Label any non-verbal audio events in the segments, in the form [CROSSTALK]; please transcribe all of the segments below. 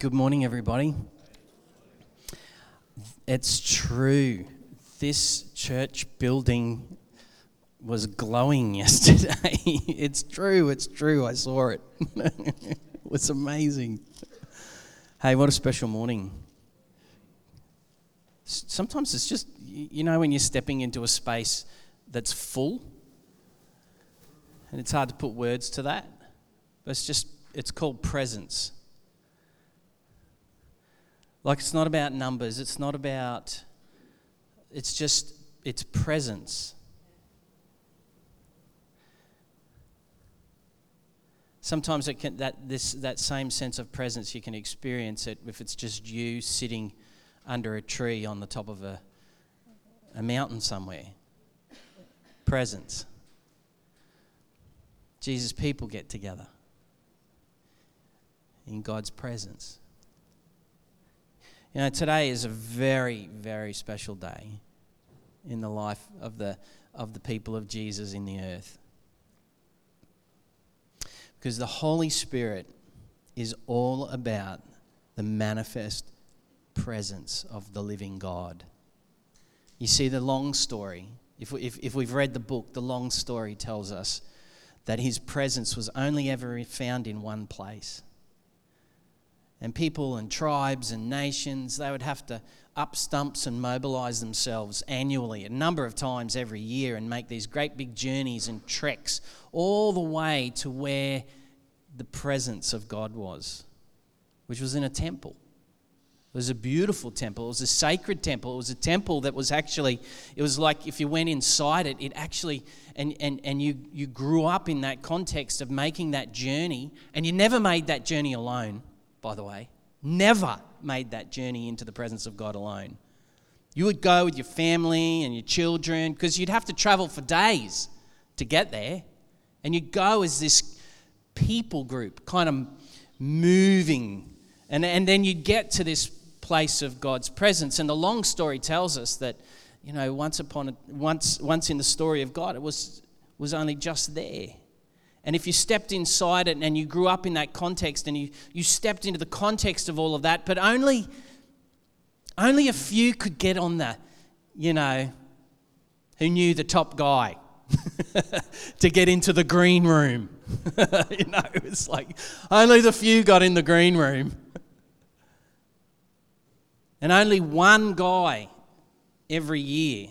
Good morning, everybody. It's true. This church building was glowing [LAUGHS] yesterday. it's true. It's true. I saw it. [LAUGHS] it was amazing. Hey, what a special morning. Sometimes it's just, you know, when you're stepping into a space that's full, and it's hard to put words to that, but it's just, it's called presence like it's not about numbers, it's not about, it's just, it's presence. Sometimes it can, that, this, that same sense of presence, you can experience it if it's just you sitting under a tree on the top of a, a mountain somewhere. Presence. Jesus' people get together in God's presence. You know, today is a very, very special day in the life of the, of the people of Jesus in the earth. Because the Holy Spirit is all about the manifest presence of the living God. You see, the long story, if, we, if, if we've read the book, the long story tells us that his presence was only ever found in one place and people and tribes and nations, they would have to up stumps and mobilize themselves annually, a number of times every year, and make these great big journeys and treks all the way to where the presence of God was, which was in a temple. It was a beautiful temple. It was a sacred temple. It was a temple that was actually, it was like if you went inside it, it actually, and, and, and you, you grew up in that context of making that journey, and you never made that journey alone by the way, never made that journey into the presence of God alone. You would go with your family and your children because you'd have to travel for days to get there. And you'd go as this people group, kind of moving. And, and then you'd get to this place of God's presence. And the long story tells us that, you know, once upon a, once, once in the story of God, it was, was only just there. And if you stepped inside it and you grew up in that context and you, you stepped into the context of all of that, but only, only a few could get on the, you know, who knew the top guy [LAUGHS] to get into the green room. [LAUGHS] you know, it's like only the few got in the green room. and only one guy every year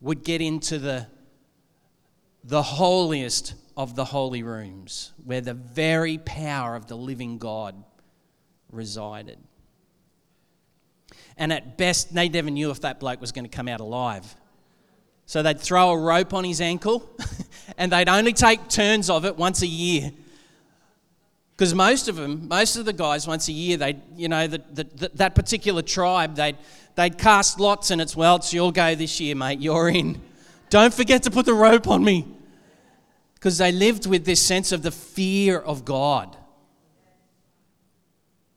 would get into the, the holiest of the holy rooms, where the very power of the living God resided. And at best, they never knew if that bloke was going to come out alive. So they'd throw a rope on his ankle, [LAUGHS] and they'd only take turns of it once a year. Because most of them, most of the guys, once a year, they, you know, the, the, the, that particular tribe, they'd, they'd cast lots, and it's, well, it's your go this year, mate, you're in. Don't forget to put the rope on me because they lived with this sense of the fear of God.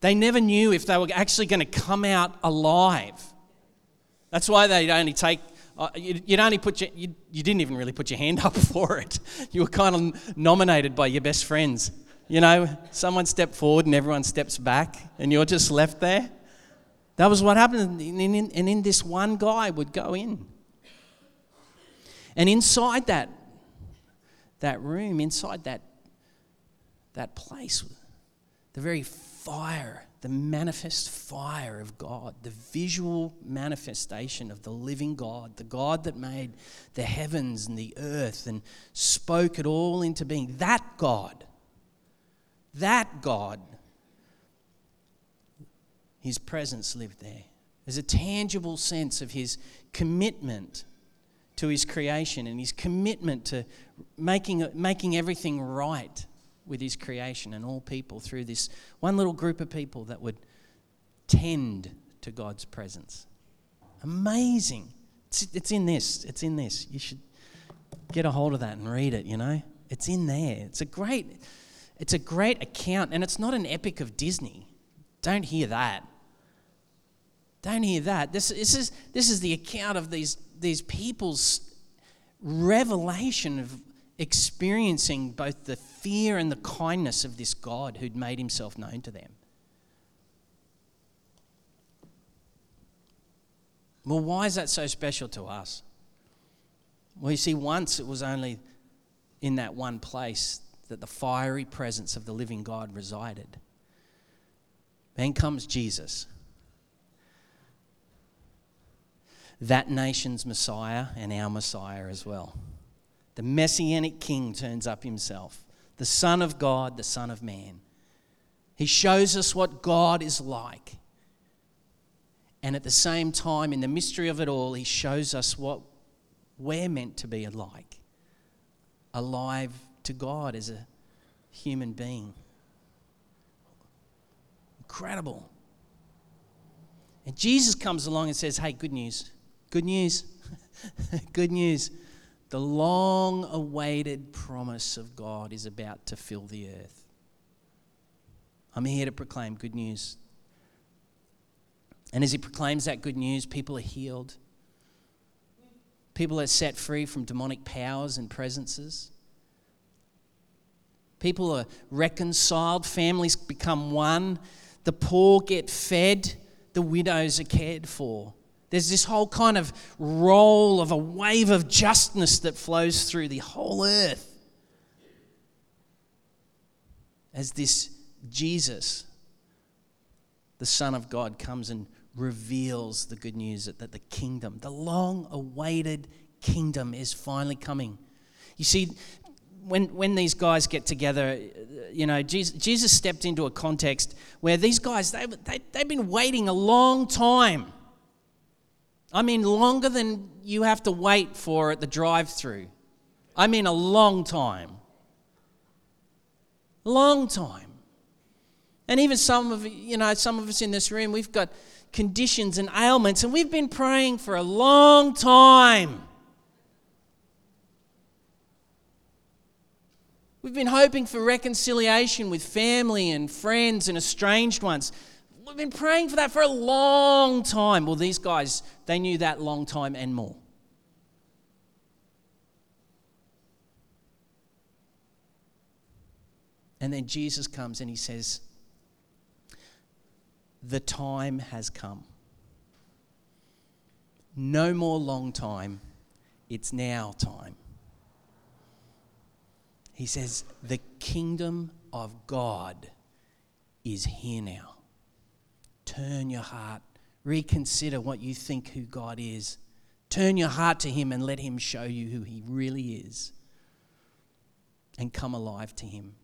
They never knew if they were actually going to come out alive. That's why they'd only take, uh, you'd, only put your, you, you didn't even really put your hand [LAUGHS] up for it. You were kind of nominated by your best friends. You know, someone stepped forward and everyone steps back, and you're just left there. That was what happened. And in, and in this one guy would go in. And inside that that room, inside that, that place, the very fire, the manifest fire of God, the visual manifestation of the living God, the God that made the heavens and the earth and spoke it all into being, that God, that God, His presence lived there. There's a tangible sense of His commitment to his creation and his commitment to making, making everything right with his creation and all people through this one little group of people that would tend to God's presence. Amazing. It's, it's in this. It's in this. You should get a hold of that and read it, you know? It's in there. It's a great it's a great account and it's not an epic of Disney. Don't hear that. Don't hear that. This, this, is, this is the account of these these people's revelation of experiencing both the fear and the kindness of this God who'd made himself known to them. Well, why is that so special to us? Well, you see, once it was only in that one place that the fiery presence of the living God resided. Then comes Jesus that nation's Messiah and our Messiah as well. The Messianic King turns up himself, the Son of God, the Son of Man. He shows us what God is like. And at the same time, in the mystery of it all, he shows us what we're meant to be like alive to God as a human being. Incredible. And Jesus comes along and says, Hey, good news. Good news. [LAUGHS] good news. The long awaited promise of God is about to fill the earth. I'm here to proclaim good news. And as he proclaims that good news, people are healed. People are set free from demonic powers and presences. People are reconciled. Families become one. The poor get fed. The widows are cared for. There's this whole kind of roll of a wave of justness that flows through the whole earth as this Jesus, the Son of God, comes and reveals the good news that, that the kingdom, the long awaited kingdom, is finally coming. You see, when, when these guys get together, you know, Jesus, Jesus stepped into a context where these guys, they, they, they've been waiting a long time. I mean, longer than you have to wait for at the drive through. I mean, a long time. Long time. And even some of you know, some of us in this room, we've got conditions and ailments, and we've been praying for a long time. We've been hoping for reconciliation with family and friends and estranged ones. We've been praying for that for a long time. Well, these guys, they knew that long time and more. And then Jesus comes and he says, The time has come. No more long time, it's now time. He says, The kingdom of God is here now. Turn your heart, reconsider what you think who God is. Turn your heart to Him and let Him show you who He really is. And come alive to Him.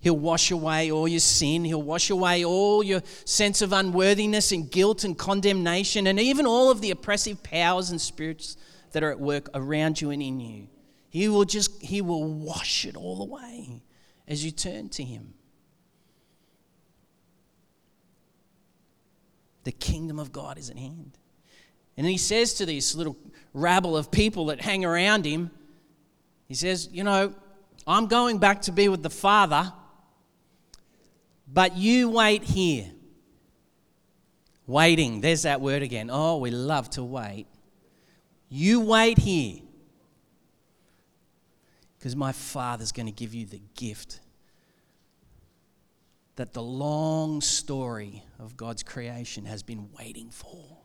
He'll wash away all your sin. He'll wash away all your sense of unworthiness and guilt and condemnation, and even all of the oppressive powers and spirits that are at work around you and in you. He will just, He will wash it all away as you turn to Him. The kingdom of God is at hand. And He says to this little rabble of people that hang around Him, He says, You know, I'm going back to be with the Father, but you wait here. Waiting, there's that word again. Oh, we love to wait. You wait here because my Father's going to give you the gift that the long story of God's creation has been waiting for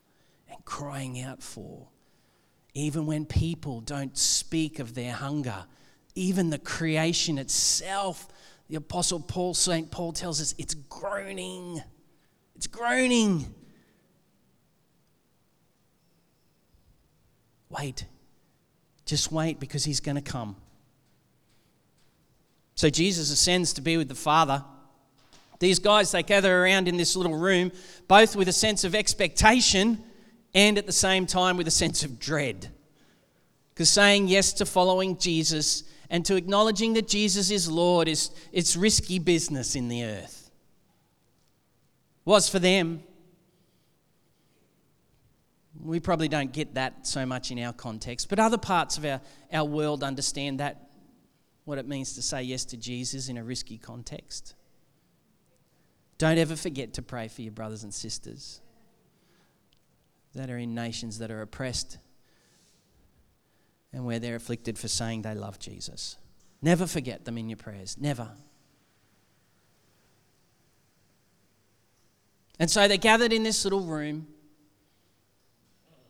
and crying out for. Even when people don't speak of their hunger, even the creation itself, the Apostle Paul, St. Paul tells us it's groaning. It's groaning. Wait. Just wait because he's going to come. So Jesus ascends to be with the Father. These guys, they gather around in this little room, both with a sense of expectation and at the same time with a sense of dread. Because saying yes to following Jesus and to acknowledging that Jesus is Lord is it's risky business in the earth. Was for them. We probably don't get that so much in our context, but other parts of our, our world understand that what it means to say yes to Jesus in a risky context. Don't ever forget to pray for your brothers and sisters that are in nations that are oppressed and where they're afflicted for saying they love Jesus. Never forget them in your prayers. Never. And so they gathered in this little room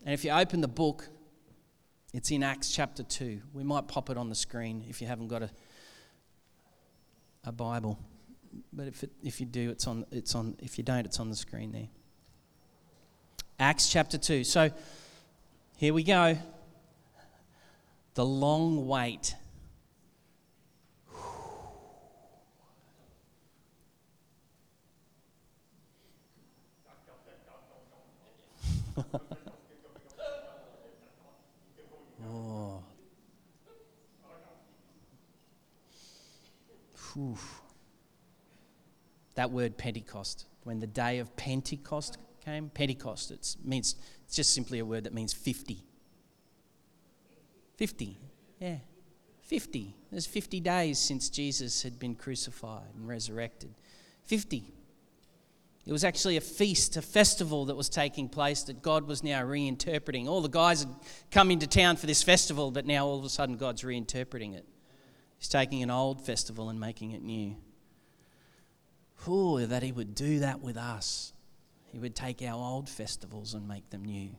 And if you open the book, it's in Acts chapter 2. We might pop it on the screen if you haven't got a, a Bible. But if, it, if you do, it's on, it's on, if you don't, it's on the screen there. Acts chapter 2. So here we go. The long wait. [LAUGHS] oh. That word Pentecost, when the day of Pentecost came, Pentecost, it means it's just simply a word that means 50. 50, yeah. 50. There's 50 days since Jesus had been crucified and resurrected. 50. It was actually a feast, a festival that was taking place that God was now reinterpreting. All the guys had come into town for this festival, but now all of a sudden God's reinterpreting it. He's taking an old festival and making it new. Oh, that He would do that with us. He would take our old festivals and make them new.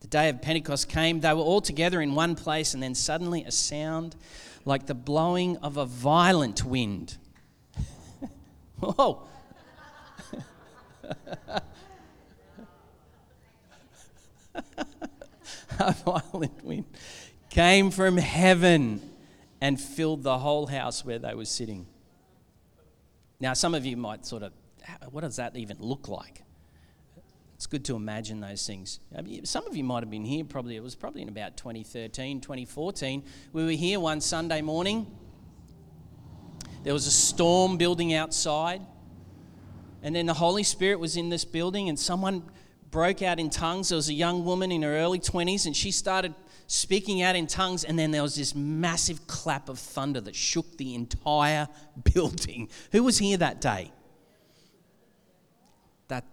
The day of Pentecost came, they were all together in one place, and then suddenly a sound like the blowing of a violent wind. [LAUGHS] Whoa! [LAUGHS] a violent wind came from heaven and filled the whole house where they were sitting. Now, some of you might sort of, what does that even look like? It's good to imagine those things. Some of you might have been here, probably, it was probably in about 2013, 2014. We were here one Sunday morning. There was a storm building outside. And then the Holy Spirit was in this building, and someone broke out in tongues. There was a young woman in her early 20s, and she started speaking out in tongues, and then there was this massive clap of thunder that shook the entire [LAUGHS] building. Who was here that day? That,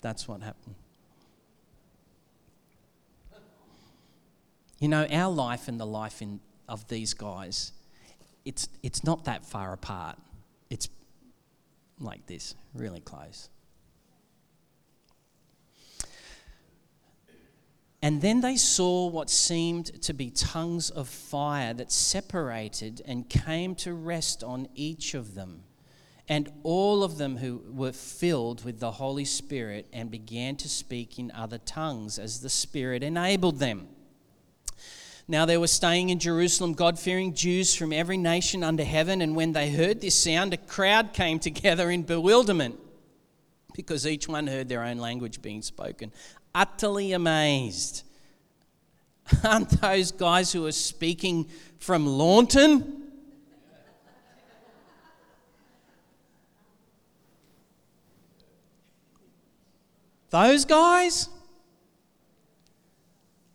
that's what happened. You know, our life and the life in, of these guys, it's, it's not that far apart. It's like this, really close. And then they saw what seemed to be tongues of fire that separated and came to rest on each of them. And all of them who were filled with the Holy Spirit and began to speak in other tongues as the Spirit enabled them. Now they were staying in Jerusalem, God fearing Jews from every nation under heaven. And when they heard this sound, a crowd came together in bewilderment because each one heard their own language being spoken utterly amazed. Aren't those guys who are speaking from Launton? Those guys?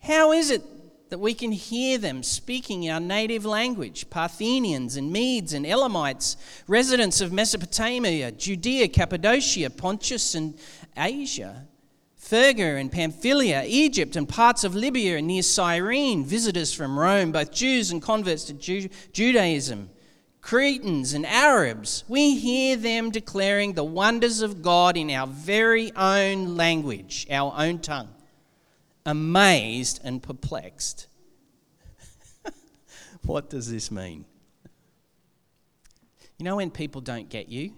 How is it that we can hear them speaking our native language? Parthians and Medes and Elamites, residents of Mesopotamia, Judea, Cappadocia, Pontus, and Asia Phrygia and Pamphylia, Egypt, and parts of Libya near Cyrene, visitors from Rome, both Jews and converts to Ju- Judaism, Cretans and Arabs. We hear them declaring the wonders of God in our very own language, our own tongue, amazed and perplexed. [LAUGHS] what does this mean? You know when people don't get you?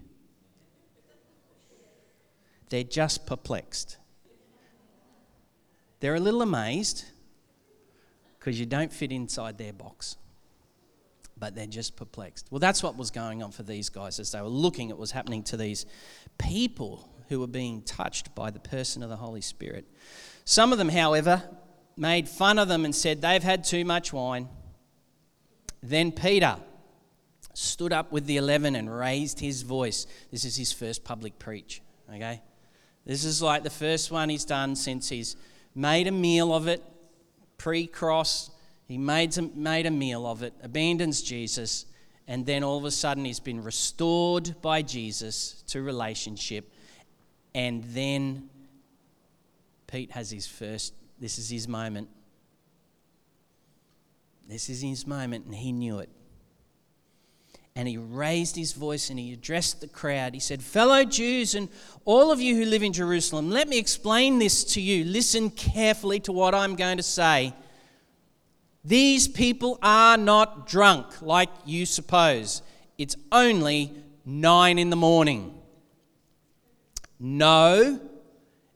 They're just perplexed. They're a little amazed because you don't fit inside their box. But they're just perplexed. Well, that's what was going on for these guys as they were looking at what was happening to these people who were being touched by the person of the Holy Spirit. Some of them, however, made fun of them and said they've had too much wine. Then Peter stood up with the eleven and raised his voice. This is his first public preach, okay? This is like the first one he's done since he's made a meal of it pre cross. He made made a meal of it, abandons Jesus, and then all of a sudden he's been restored by Jesus to relationship. And then Pete has his first, this is his moment. This is his moment, and he knew it. And he raised his voice and he addressed the crowd. He said, Fellow Jews and all of you who live in Jerusalem, let me explain this to you. Listen carefully to what I'm going to say. These people are not drunk like you suppose. It's only nine in the morning. No,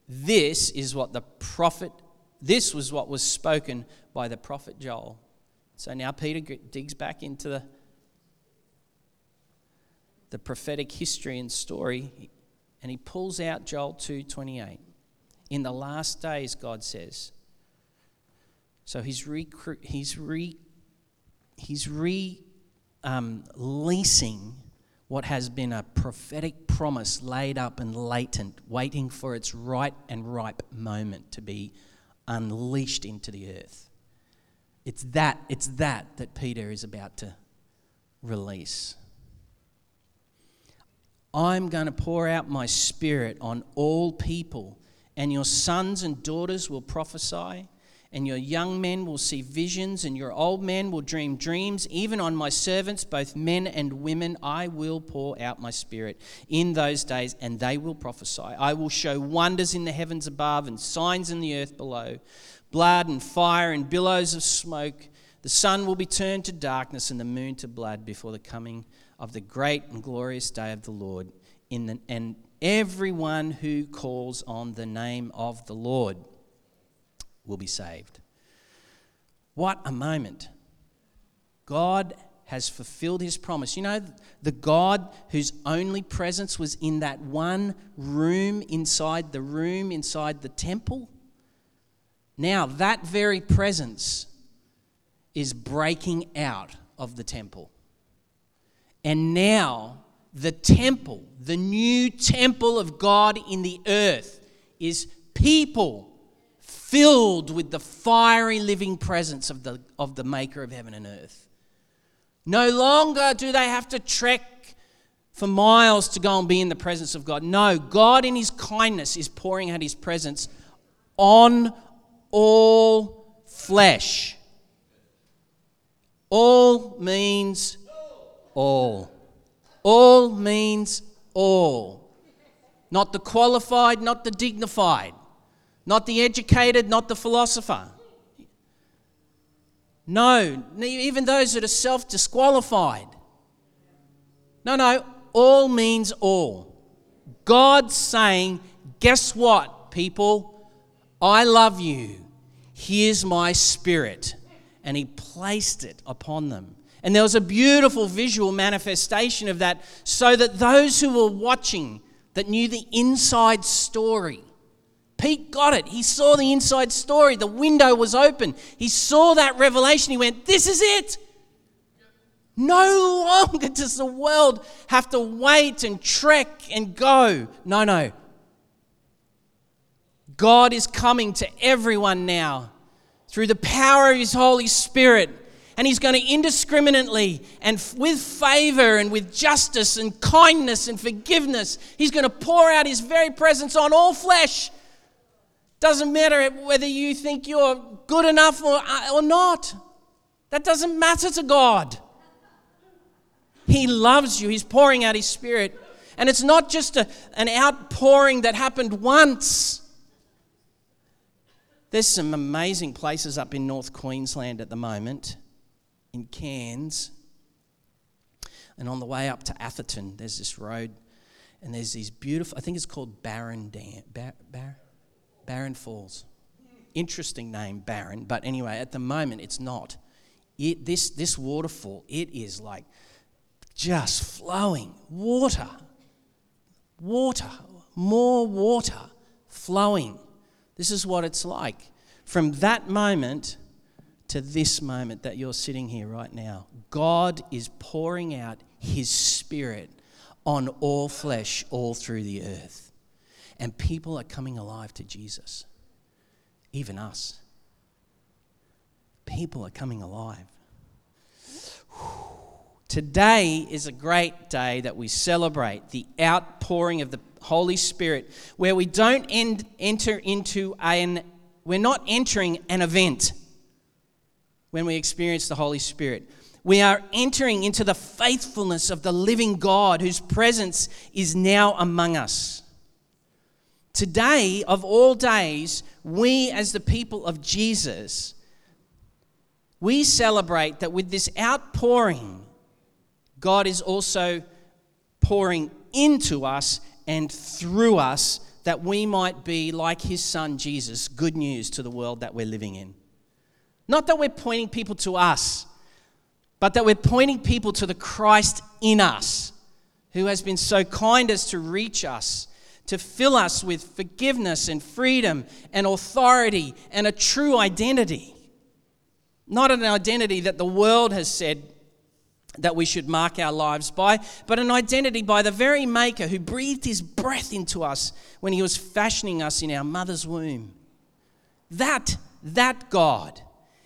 this is what the prophet, this was what was spoken by the prophet Joel. So now Peter digs back into the the prophetic history and story and he pulls out Joel 2:28. In the last days God says. So he's re, he's re, he's re um, leasing what has been a prophetic promise laid up and latent, waiting for its right and ripe moment to be unleashed into the earth. It's that, it's that that Peter is about to release. I'm going to pour out my spirit on all people, and your sons and daughters will prophesy, and your young men will see visions, and your old men will dream dreams. Even on my servants, both men and women, I will pour out my spirit in those days, and they will prophesy. I will show wonders in the heavens above and signs in the earth below blood and fire and billows of smoke. The sun will be turned to darkness and the moon to blood before the coming of the great and glorious day of the Lord, in the, and everyone who calls on the name of the Lord will be saved. What a moment! God has fulfilled his promise. You know, the God whose only presence was in that one room inside the room inside the temple. Now, that very presence is breaking out of the temple. And now, the temple, the new temple of God in the earth, is people filled with the fiery living presence of the, of the maker of heaven and earth. No longer do they have to trek for miles to go and be in the presence of God. No, God in His kindness is pouring out His presence on all flesh. All means all. All means all. Not the qualified, not the dignified, not the educated, not the philosopher. No, even those that are self disqualified. No, no, all means all. God's saying, guess what, people? I love you. Here's my spirit. And He placed it upon them. And there was a beautiful visual manifestation of that so that those who were watching that knew the inside story Pete got it. He saw the inside story. The window was open. He saw that revelation. He went, This is it. No longer does the world have to wait and trek and go. No, no. God is coming to everyone now through the power of His Holy Spirit and he's going to indiscriminately and with favor and with justice and kindness and forgiveness, he's going to pour out his very presence on all flesh. Doesn't matter whether you think you're good enough or, uh, or not. That doesn't matter to God. He loves you, he's pouring out his spirit. And it's not just a, an outpouring that happened once. There's some amazing places up in North Queensland at the moment in Cairns. And on the way up to Atherton, there's this road, and there's these beautiful, I think it's called Barron Dam, Bar, Bar, Falls. Interesting name, Barron, but anyway, at the moment it's not. It, this, this waterfall, it is like just flowing water, water, more water flowing. This is what it's like. From that moment, to this moment that you're sitting here right now. God is pouring out His Spirit on all flesh all through the earth. And people are coming alive to Jesus, even us. People are coming alive. Today is a great day that we celebrate the outpouring of the Holy Spirit, where we don't end, enter into an, we're not entering an event when we experience the Holy Spirit. We are entering into the faithfulness of the living God whose presence is now among us. Today, of all days, we as the people of Jesus, we celebrate that with this outpouring, God is also pouring into us and through us that we might be like his son Jesus, good news to the world that we're living in. Not that we're pointing people to us, but that we're pointing people to the Christ in us, who has been so kind as to reach us, to fill us with forgiveness and freedom and authority and a true identity. Not an identity that the world has said that we should mark our lives by, but an identity by the very Maker who breathed his breath into us when he was fashioning us in our mother's womb. That, that God.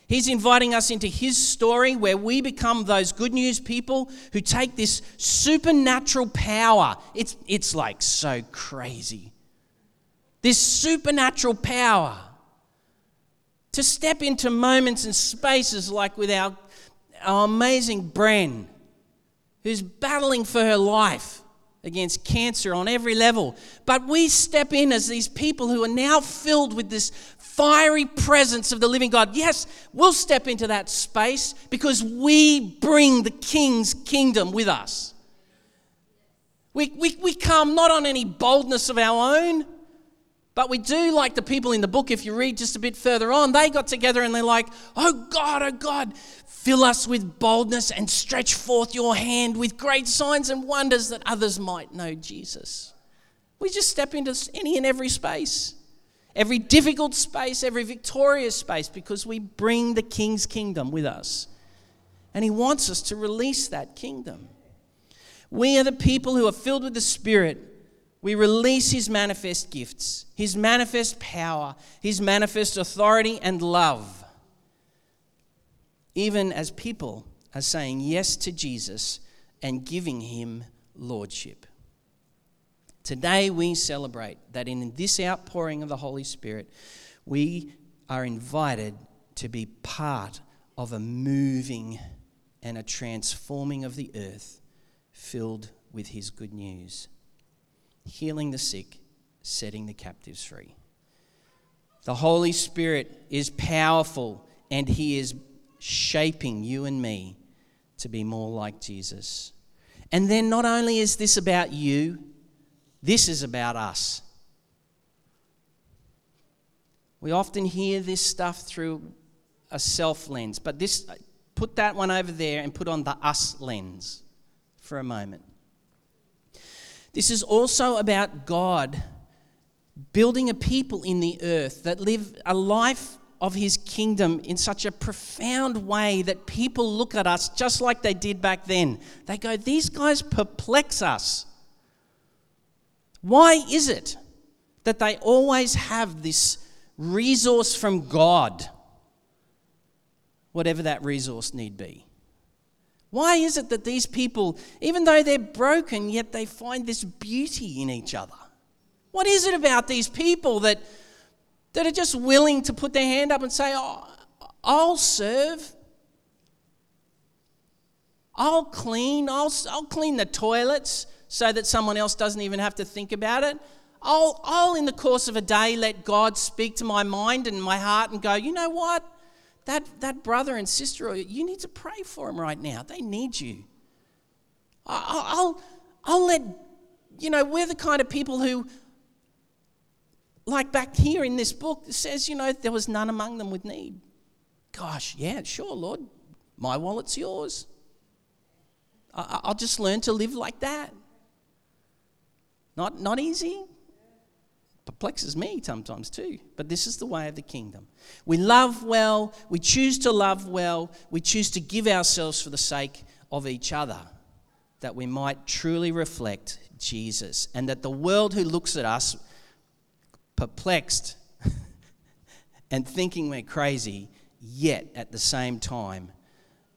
He's inviting us into his story where we become those good news people who take this supernatural power. It's, it's like so crazy. This supernatural power to step into moments and spaces like with our our amazing Bren, who's battling for her life against cancer on every level. But we step in as these people who are now filled with this fiery presence of the living God. Yes, we'll step into that space because we bring the King's kingdom with us. We, we, we come not on any boldness of our own, but we do like the people in the book, if you read just a bit further on, they got together and they're like, Oh God, oh God, Fill us with boldness and stretch forth your hand with great signs and wonders that others might know Jesus. We just step into any and every space, every difficult space, every victorious space, because we bring the King's kingdom with us. And He wants us to release that kingdom. We are the people who are filled with the Spirit. We release His manifest gifts, His manifest power, His manifest authority and love even as people are saying yes to Jesus and giving him lordship. Today we celebrate that in this outpouring of the Holy Spirit, we are invited to be part of a moving and a transforming of the earth filled with his good news, healing the sick, setting the captives free. The Holy Spirit is powerful and he is shaping you and me to be more like Jesus. And then not only is this about you, this is about us. We often hear this stuff through a self lens, but this put that one over there and put on the us lens for a moment. This is also about God building a people in the earth that live a life of his kingdom in such a profound way that people look at us just like they did back then. They go, These guys perplex us. Why is it that they always have this resource from God, whatever that resource need be? Why is it that these people, even though they're broken, yet they find this beauty in each other? What is it about these people that that are just willing to put their hand up and say, oh, I'll serve. I'll clean. I'll, I'll clean the toilets so that someone else doesn't even have to think about it. I'll, I'll, in the course of a day, let God speak to my mind and my heart and go, you know what? That, that brother and sister, you need to pray for them right now. They need you. I'll, I'll let, you know, we're the kind of people who like back here in this book, says, you know, there was none among them with need. Gosh, yeah, sure, Lord. My wallet's yours. I'll just learn to live like that. Not, not easy. Perplexes me sometimes too. But this is the way of the kingdom. We love well, we choose to love well, we choose to give ourselves for the sake of each other, that we might truly reflect Jesus, and that the world who looks at us perplexed [LAUGHS] and thinking we're crazy, yet at the same time,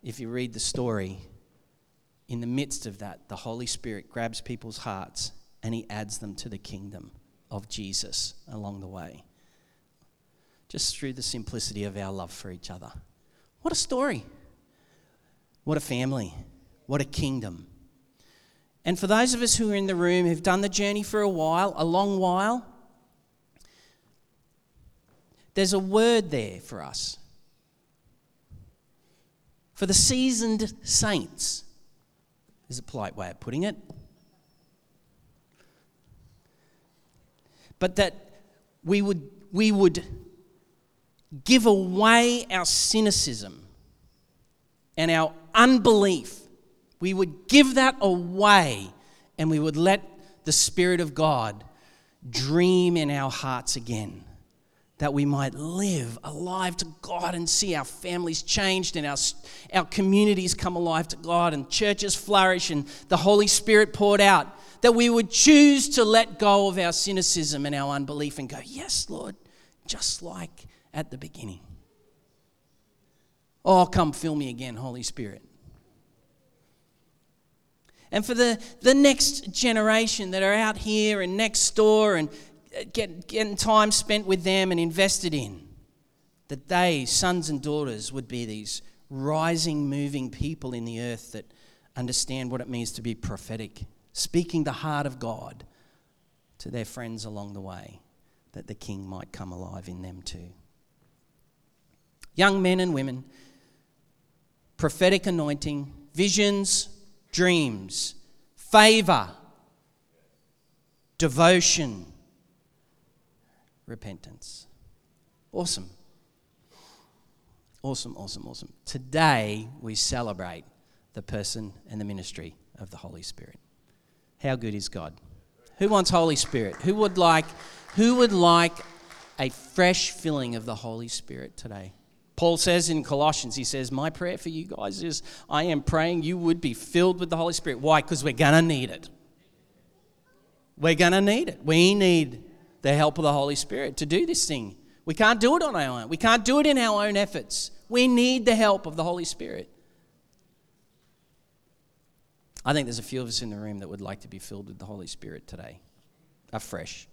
if you read the story, in the midst of that, the Holy Spirit grabs people's hearts and he adds them to the kingdom of Jesus along the way. Just through the simplicity of our love for each other. What a story! What a family. What a kingdom. And for those of us who are in the room who've done the journey for a while, a long while, there's a word there for us. For the seasoned saints, is a polite way of putting it. But that we would, we would give away our cynicism and our unbelief. We would give that away and we would let the Spirit of God dream in our hearts again. That we might live alive to God and see our families changed and our, our communities come alive to God and churches flourish and the Holy Spirit poured out. That we would choose to let go of our cynicism and our unbelief and go, Yes, Lord, just like at the beginning. Oh, come fill me again, Holy Spirit. And for the, the next generation that are out here and next door and uh, get, getting time spent with them and invested in, that they, sons and daughters, would be these rising, moving people in the earth that understand what it means to be prophetic, speaking the heart of God to their friends along the way, that the King might come alive in them too. Young men and women, prophetic anointing, visions, dreams, favor, devotion, repentance. Awesome. Awesome, awesome, awesome. Today we celebrate the person and the ministry of the Holy Spirit. How good is God? Who wants Holy Spirit? Who would like who would like a fresh filling of the Holy Spirit today? Paul says in Colossians, he says, My prayer for you guys is I am praying you would be filled with the Holy Spirit. Why? Because we're going to need it. We're going to need it. We need the help of the Holy Spirit to do this thing. We can't do it on our own, we can't do it in our own efforts. We need the help of the Holy Spirit. I think there's a few of us in the room that would like to be filled with the Holy Spirit today, afresh.